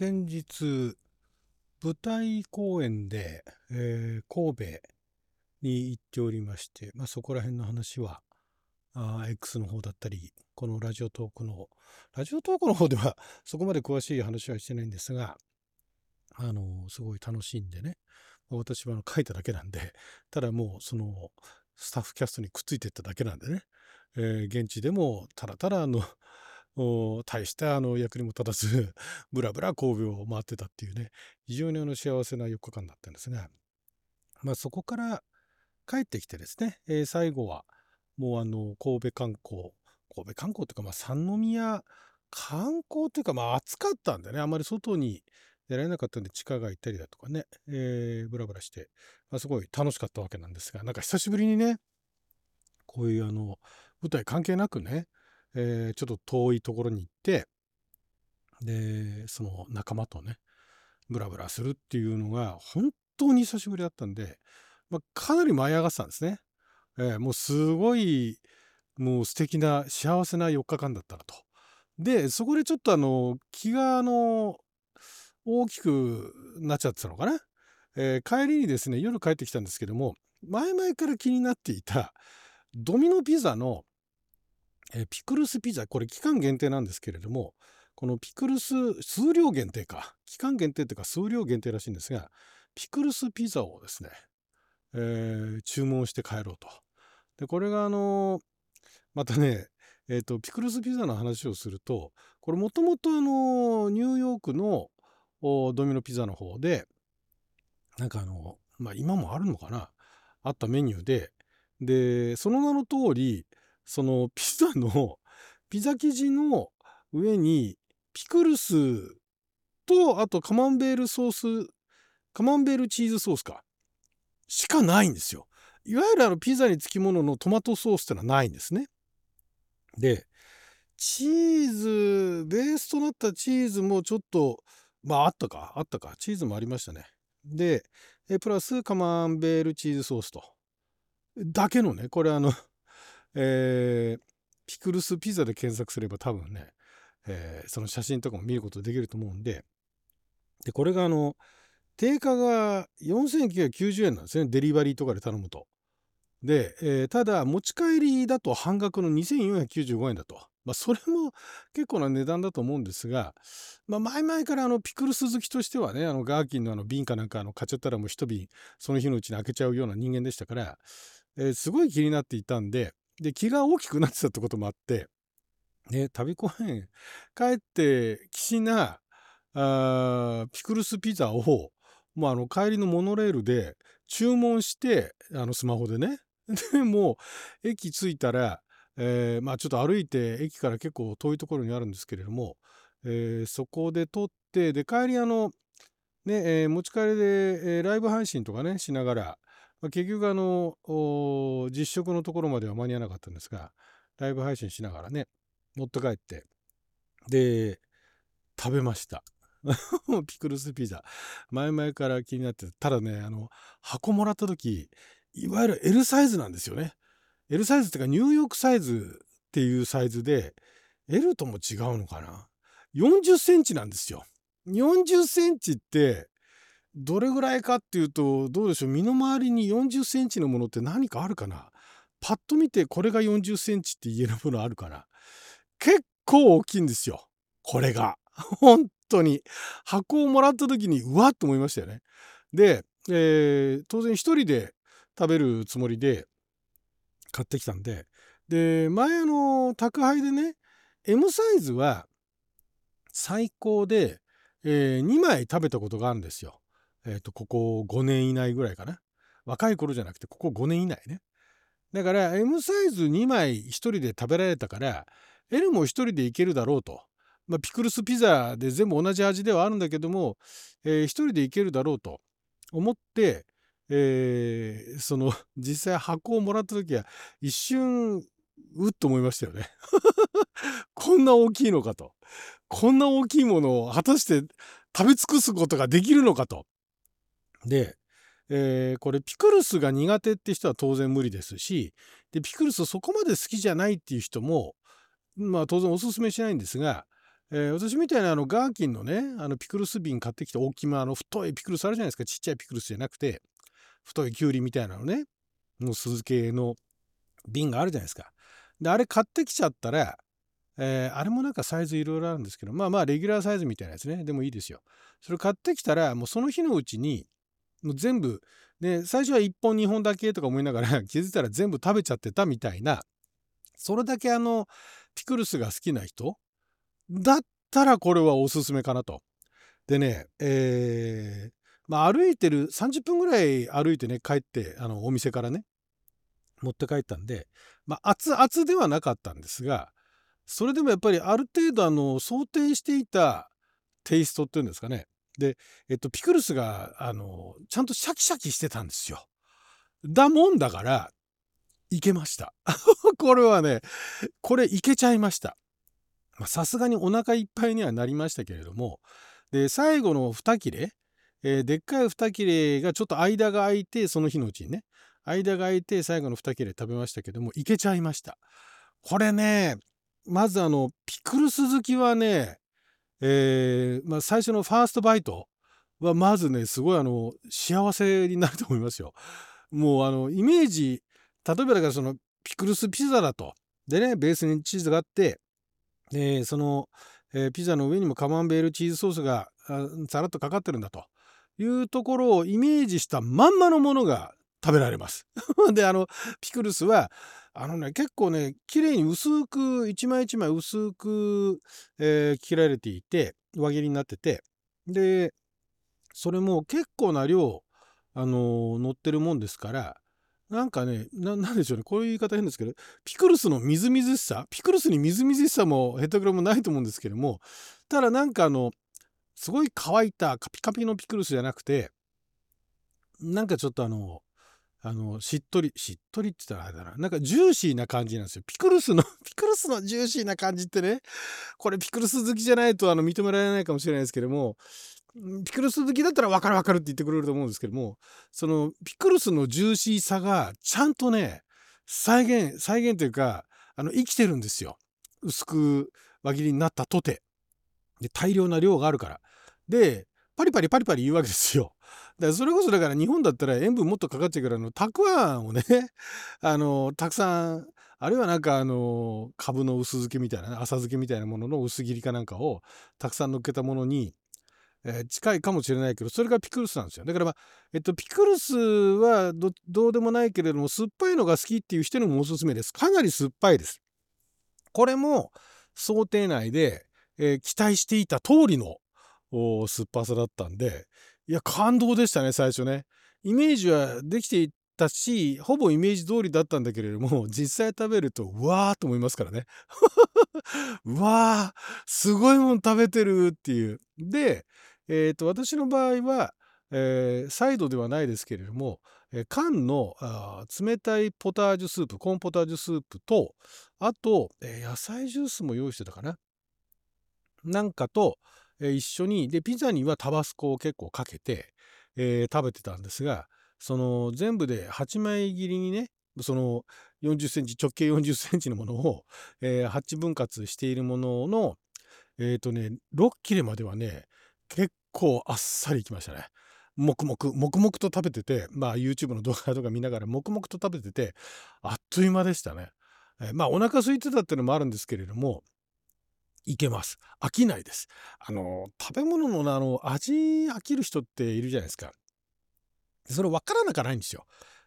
先日、舞台公演で、えー神戸に行っておりまして、まあ、そこら辺の話は、あ X の方だったり、このラジオトークの、ラジオトークの方では そこまで詳しい話はしてないんですが、あの、すごい楽しんでね、私は書いただけなんで、ただもうそのスタッフキャストにくっついていっただけなんでね、えー現地でもただただあの、大したあの役にも立たず、ブラブラ神戸を回ってたっていうね、非常にあの幸せな4日間だったんですが、まあそこから帰ってきてですね、えー最後はもうあの神戸観光、神戸観光っていうかまあ三宮観光っていうかまあ暑かったんでね、あまり外に出られなかったんで地下街行ったりだとかね、えーブラブラして、まあ、すごい楽しかったわけなんですが、なんか久しぶりにね、こういうあの舞台関係なくね、えーちょっと遠いところに行って、で、その仲間とね、ブラブラするっていうのが本当に久しぶりだったんで、まあ、かなり舞い上がってたんですね。えーもうすごい、もう素敵な幸せな4日間だったなと。で、そこでちょっとあの、気があの、大きくなっちゃってたのかな。えー帰りにですね、夜帰ってきたんですけども、前々から気になっていた、ドミノピザの、えピクルスピザ、これ期間限定なんですけれども、このピクルス、数量限定か、期間限定というか数量限定らしいんですが、ピクルスピザをですね、えー注文して帰ろうと。で、これがあのまたね、えっ、と、ピクルスピザの話をすると、これもともとあのニューヨークのドミノピザの方で、なんかあの、まあ今もあるのかなあったメニューで、で、その名の通り、そのピザの、ピザ生地の上にピクルスと、あとカマンベールソース、カマンベールチーズソースか、しかないんですよ。いわゆるあのピザにつきもののトマトソースってのはないんですね。で、チーズ、ベースとなったチーズもちょっと、まああったか、あったか、チーズもありましたね。で、プラスカマンベールチーズソースと。だけのね、これあの、えーピクルスピザで検索すれば多分ね、えーその写真とかも見ることできると思うんで、で、これがあの、定価が4990円なんですね。デリバリーとかで頼むと。で、えーただ持ち帰りだと半額の2495円だと。まあそれも結構な値段だと思うんですが、まあ前々からあのピクルス好きとしてはね、あのガーキンのあの瓶かなんかあの買っちゃったらもう一瓶その日のうちに開けちゃうような人間でしたから、えーすごい気になっていたんで、で、気が大きくなってたってこともあって、ね、旅公園帰ってきしなあピクルスピザをもうあの帰りのモノレールで注文してあのスマホでね。でもう駅着いたら、えーまあちょっと歩いて駅から結構遠いところにあるんですけれども、えーそこで撮ってで帰りあのね、えー持ち帰りで、えーライブ配信とかねしながら、まあ結局あの実食のところまでは間に合わなかったんですがライブ配信しながらね持って帰ってで食べました。ピクルスピザ。前々から気になってた。ただねあの箱もらった時いわゆる L サイズなんですよね。L サイズっていうかニューヨークサイズっていうサイズで L とも違うのかな？40センチなんですよ。40センチってどれぐらいかっていうとどうでしょう。身の回りに40センチのものって何かあるかな。パッと見てこれが40センチって言えるものあるかな結構大きいんですよ。これが。本当に。箱をもらった時にうわっと思いましたよね。で、えー当然一人で食べるつもりで買ってきたんで。で前あの宅配でね M サイズは最高で、え2枚食べたことがあるんですよ。えっ、とここ5年以内ぐらいかな。若い頃じゃなくてここ5年以内ね。だから M サイズ2枚1人で食べられたから L も1人でいけるだろうと。まあ、ピクルスピザで全部同じ味ではあるんだけども、え1人でいけるだろうと思って、えーその 実際箱をもらった時は一瞬うっと思いましたよね。こんな大きいのかと。こんな大きいものを果たして食べ尽くすことができるのかと。で、えーこれピクルスが苦手って人は当然無理ですしでピクルスそこまで好きじゃないっていう人もまあ当然おすすめしないんですが、えー、私みたいなあのガーキンのねあのピクルス瓶買ってきて大きめあの太いピクルスあるじゃないですかちっちゃいピクルスじゃなくて太いきゅうりみたいなのねの酢漬けの瓶があるじゃないですか。であれ買ってきちゃったら、えー、あれもなんかサイズいろいろあるんですけどまあまあレギュラーサイズみたいなやつねでもいいですよ。それ買ってきたらもうその日のうちにもう全部ね最初は1本2本だけとか思いながら 気づいたら全部食べちゃってたみたいな。それだけあのピクルスが好きな人？だったらこれはおすすめかなと。でね、えー、まあ歩いてる30分ぐらい歩いてね帰ってあのお店からね持って帰ったんで、まあ熱々ではなかったんですがそれでもやっぱりある程度あの想定していたテイストっていうんですかね。で、えっと、ピクルスがあのちゃんとシャキシャキしてたんですよ。だもんだからいけました。これはねこれいけちゃいました。さすがにお腹いっぱいにはなりましたけれどもで最後の2切れ、えー、でっかい2切れがちょっと間が空いてその日のうちにね間が空いて最後の2切れ食べましたけどもいけちゃいましたこれねまずあのピクルス好きはね、えー、まあ、最初のファーストバイトはまずねすごいあの幸せになると思いますよ。もうあのイメージ例えばだからそのピクルスピザだと。でねベースにチーズがあってでその、えー、ピザの上にもカマンベールチーズソースがさらっとかかってるんだと。いうところをイメージしたまんまのものが食べられます。であのピクルスはあのね結構ね綺麗に薄く一枚一枚薄く、えー、切られていて輪切りになっててでそれも結構な量あのー、乗ってるもんですからなんかねな、んでしょうね。こういう言い方変ですけど、ピクルスのみずみずしさ、ピクルスにみずみずしさもヘタグラもないと思うんですけども、ただなんかあの、すごい乾いたカピカピのピクルスじゃなくて、なんかちょっとあの、あの、しっとり、しっとりって言ったらあれだな。なんかジューシーな感じなんですよ。ピクルスの、ピクルスのジューシーな感じってね、これピクルス好きじゃないとあの認められないかもしれないですけども、ピクルス好きだったら分かる分かるって言ってくれると思うんですけどもそのピクルスのジューシーさがちゃんとね再現再現というかあの生きてるんですよ。薄く輪切りになったとて。で大量な量があるから。でパリパリパリパリ言うわけですよ。だそれこそだから日本だったら塩分もっとかかっちゃうからのたくあんをね あのたくさんあるいはなんかあの株の薄漬けみたいな、浅漬けみたいなものの薄切りかなんかをたくさん乗っけたものにえー、近いかもしれないけどそれがピクルスなんですよ。だからまあ、えっと、ピクルスはどうでもないけれども酸っぱいのが好きっていう人にもおすすめです。かなり酸っぱいです。これも想定内で、えー、期待していた通りの酸っぱさだったんでいや感動でしたね最初ね。イメージはできていたしほぼイメージ通りだったんだけれども 実際食べるとうわーと思いますからね。うわーすごいもん食べてるっていう。でえーと、私の場合は、えー、サイドではないですけれども、えー、缶のあ冷たいポタージュスープコーンポタージュスープとあと、えー、野菜ジュースも用意してたかな。なんかと、え一緒にでピザにはタバスコを結構かけて、え食べてたんですがその全部で8枚切りにねその40センチ直径40センチのものを、え8分割しているもののえっ、とね6切れまではね結構あっさりいきましたね。黙々黙々と食べててまあ YouTube の動画とか見ながら黙々と食べててあっという間でしたね。まあお腹空いてたっていうのもあるんですけれどもいけます飽きないです。あの食べ物のあの味飽きる人っているじゃないですか。それ分からなくないんですよ。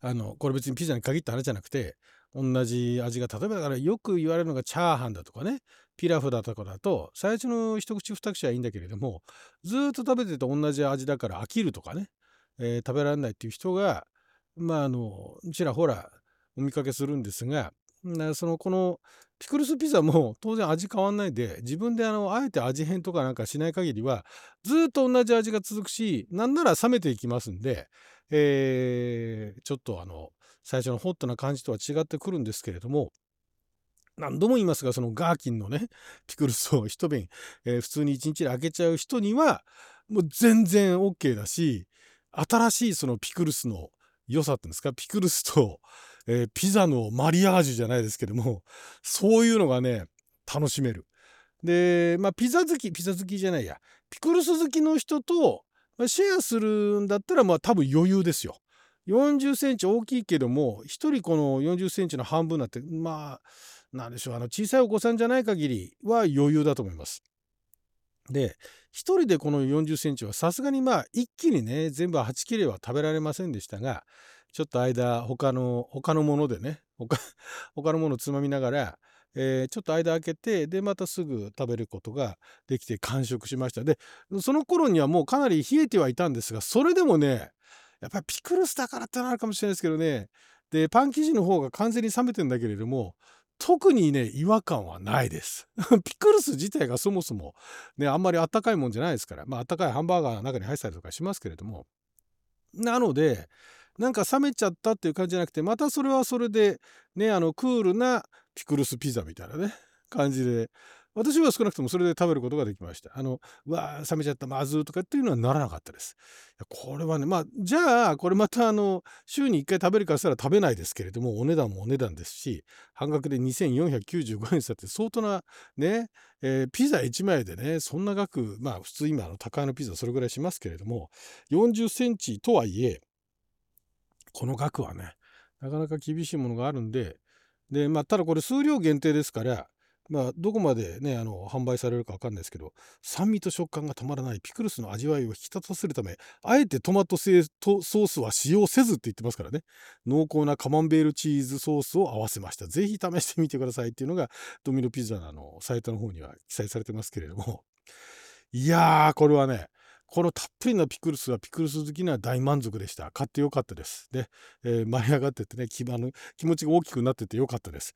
あのこれ別にピザに限った話じゃなくて同じ味が例えばだからよく言われるのがチャーハンだとかねピラフだとかだと最初の一口二口はいいんだけれどもずっと食べてて同じ味だから飽きるとかね、えー、食べられないっていう人がまああのちらほらお見かけするんですがそのこのピクルスピザも当然味変わんないで自分であのあえて味変とかなんかしない限りはずっと同じ味が続くしなんなら冷めていきますんで、えー、ちょっとあの最初のホットな感じとは違ってくるんですけれども何度も言いますがそのガーキンのねピクルスを一瓶、えー、普通に一日で開けちゃう人にはもう全然 OK だし新しいそのピクルスの良さっていうんですかピクルスと、えー、ピザのマリアージュじゃないですけども そういうのがね楽しめる。で、まあ、ピザ好き、ピザ好きじゃないや、ピクルス好きの人と、シェアするんだったら、まあ、多分余裕ですよ。40センチ大きいけども、1人この40センチの半分なんて、まあ、なんでしょう、あの、小さいお子さんじゃない限りは余裕だと思います。で、1人でこの40センチはさすがにまあ、一気にね、全部8切れは食べられませんでしたが、ちょっと間、他の、他のものでね、他、他のものをつまみながら、えー、ちょっと間空けて、で、またすぐ食べることができて完食しました。で、その頃にはもうかなり冷えてはいたんですが、それでもね、やっぱりピクルスだからってのあるかもしれないですけどね、で、パン生地の方が完全に冷めてんだけれども、特にね、違和感はないです。ピクルス自体がそもそもね、あんまりあったかいもんじゃないですから、まああったかいハンバーガーの中に入ったりとかしますけれども、なので、なんか冷めちゃったっていう感じじゃなくて、またそれはそれで、ね、あの、クールなピクルスピザみたいなね、感じで、私は少なくともそれで食べることができました。あの、うわー、冷めちゃった、まずとかっていうのはならなかったです。これはね、まあ、じゃあ、これまたあの、週に1回食べるかしたら食べないですけれども、お値段もお値段ですし、半額で2495円したって相当なね、えー、ピザ1枚でね、そんな額、まあ普通今の高いのピザそれぐらいしますけれども、40センチとはいえ、この額はね、なかなか厳しいものがあるんで、で、まあ、ただこれ数量限定ですから、まあ、どこまでね、あの、販売されるかわかんないですけど、酸味と食感がたまらないピクルスの味わいを引き立たせるため、あえてトマトソースは使用せずって言ってますからね、濃厚なカマンベールチーズソースを合わせました。ぜひ試してみてくださいっていうのが、ドミノピザのあのサイトの方には記載されてますけれども、いやー、これはね、このたっぷりなピクルスはピクルス好きには大満足でした。買ってよかったです。で、えー、舞い上がっててね気、あの気持ちが大きくなっててよかったです。